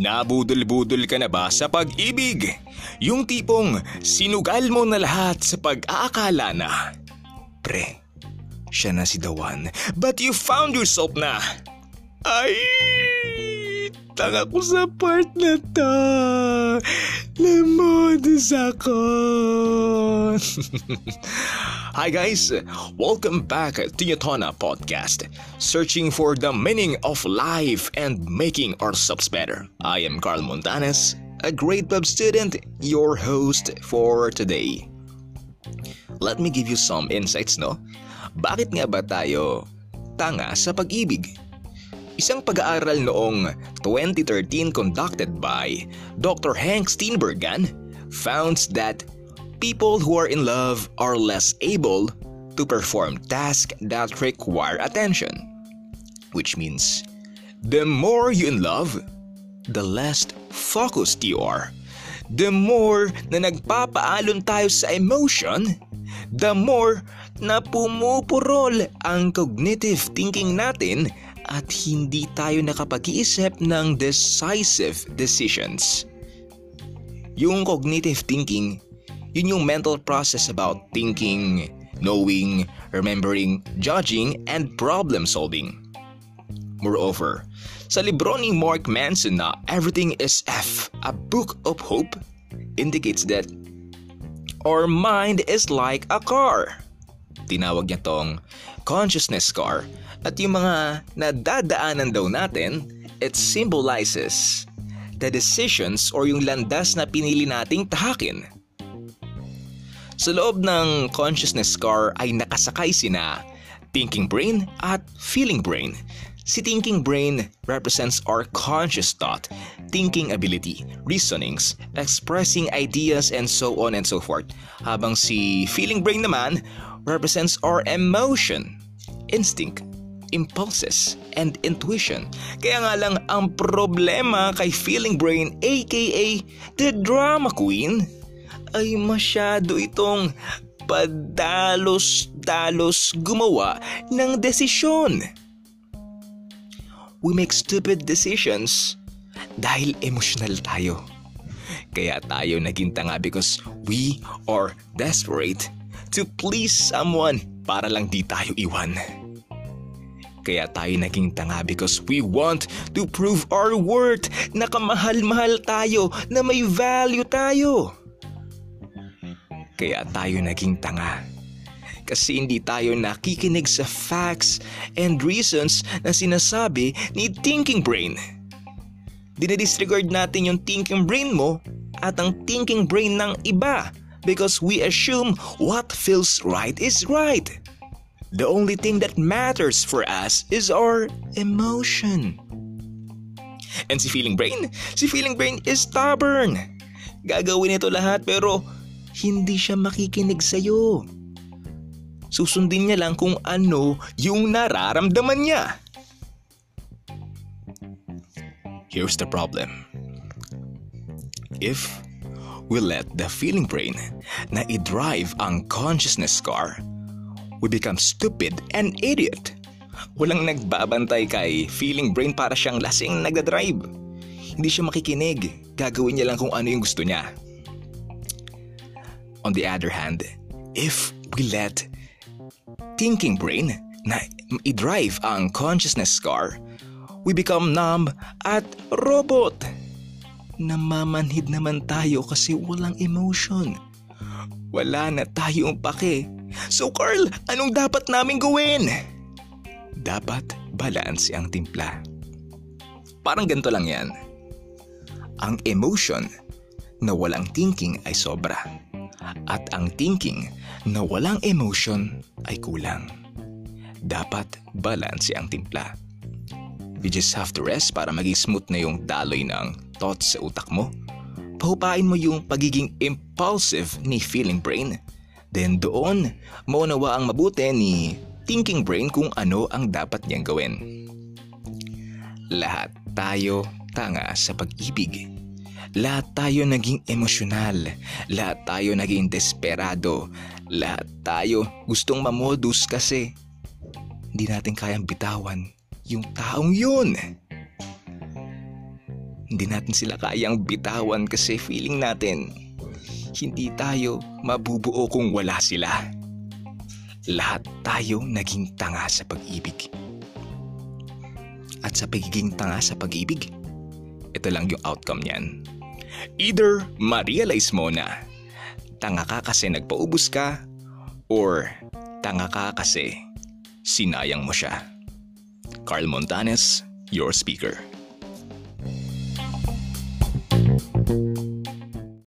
Nabudol-budol ka na ba sa pag-ibig? Yung tipong sinugal mo na lahat sa pag-aakala na. Pre, siya na si one. But you found yourself na. Ay, tanga ko sa part na to. Lemodus ako. Hi guys, welcome back to Yatona Podcast, searching for the meaning of life and making ourselves better. I am Carl Montanes, a grade 12 student, your host for today. Let me give you some insights, no? Bakit nga ba tayo tanga sa pag-ibig? Isang pag-aaral noong 2013 conducted by Dr. Hank Steenbergen found that people who are in love are less able to perform tasks that require attention. Which means, the more you in love, the less focused you are. The more na nagpapaalon tayo sa emotion, the more na pumupurol ang cognitive thinking natin at hindi tayo nakapag-iisip ng decisive decisions. Yung cognitive thinking yun yung mental process about thinking, knowing, remembering, judging, and problem solving. Moreover, sa libro ni Mark Manson na Everything is F, A Book of Hope, indicates that our mind is like a car. Tinawag niya tong consciousness car at yung mga nadadaanan daw natin, it symbolizes the decisions or yung landas na pinili nating tahakin sa loob ng consciousness car ay nakasakay sina thinking brain at feeling brain. Si thinking brain represents our conscious thought, thinking ability, reasonings, expressing ideas and so on and so forth. Habang si feeling brain naman represents our emotion, instinct, impulses, and intuition. Kaya nga lang ang problema kay feeling brain aka the drama queen ay masyado itong padalos-dalos gumawa ng desisyon. We make stupid decisions dahil emotional tayo. Kaya tayo naging tanga because we are desperate to please someone para lang di tayo iwan. Kaya tayo naging tanga because we want to prove our worth na kamahal-mahal tayo, na may value tayo. Kaya tayo naging tanga. Kasi hindi tayo nakikinig sa facts and reasons na sinasabi ni thinking brain. Dinidisregard natin yung thinking brain mo at ang thinking brain ng iba because we assume what feels right is right. The only thing that matters for us is our emotion. And si feeling brain? Si feeling brain is stubborn. Gagawin ito lahat pero hindi siya makikinig sa'yo. Susundin niya lang kung ano yung nararamdaman niya. Here's the problem. If we let the feeling brain na i-drive ang consciousness car, we become stupid and idiot. Walang nagbabantay kay feeling brain para siyang lasing nagdadrive. Hindi siya makikinig. Gagawin niya lang kung ano yung gusto niya. On the other hand, if we let thinking brain na i-drive ang consciousness car, we become numb at robot. Namamanhid naman tayo kasi walang emotion. Wala na tayong pake. So Carl, anong dapat namin gawin? Dapat balance ang timpla. Parang ganito lang yan. Ang emotion na walang thinking ay sobra at ang thinking na walang emotion ay kulang. Dapat balance ang timpla. You just have to rest para maging smooth na yung daloy ng thoughts sa utak mo. Pahupain mo yung pagiging impulsive ni feeling brain. Then doon, maunawa ang mabuti ni thinking brain kung ano ang dapat niyang gawin. Lahat tayo tanga sa pag-ibig lahat tayo naging emosyonal. Lahat tayo naging desperado. Lahat tayo gustong mamodus kasi hindi natin kayang bitawan yung taong yun. Hindi natin sila kayang bitawan kasi feeling natin hindi tayo mabubuo kung wala sila. Lahat tayo naging tanga sa pag-ibig. At sa pagiging tanga sa pag-ibig, ito lang yung outcome niyan. Either ma-realize mo na tanga ka kasi nagpaubos ka or tanga ka kasi sinayang mo siya. Carl Montanes, your speaker.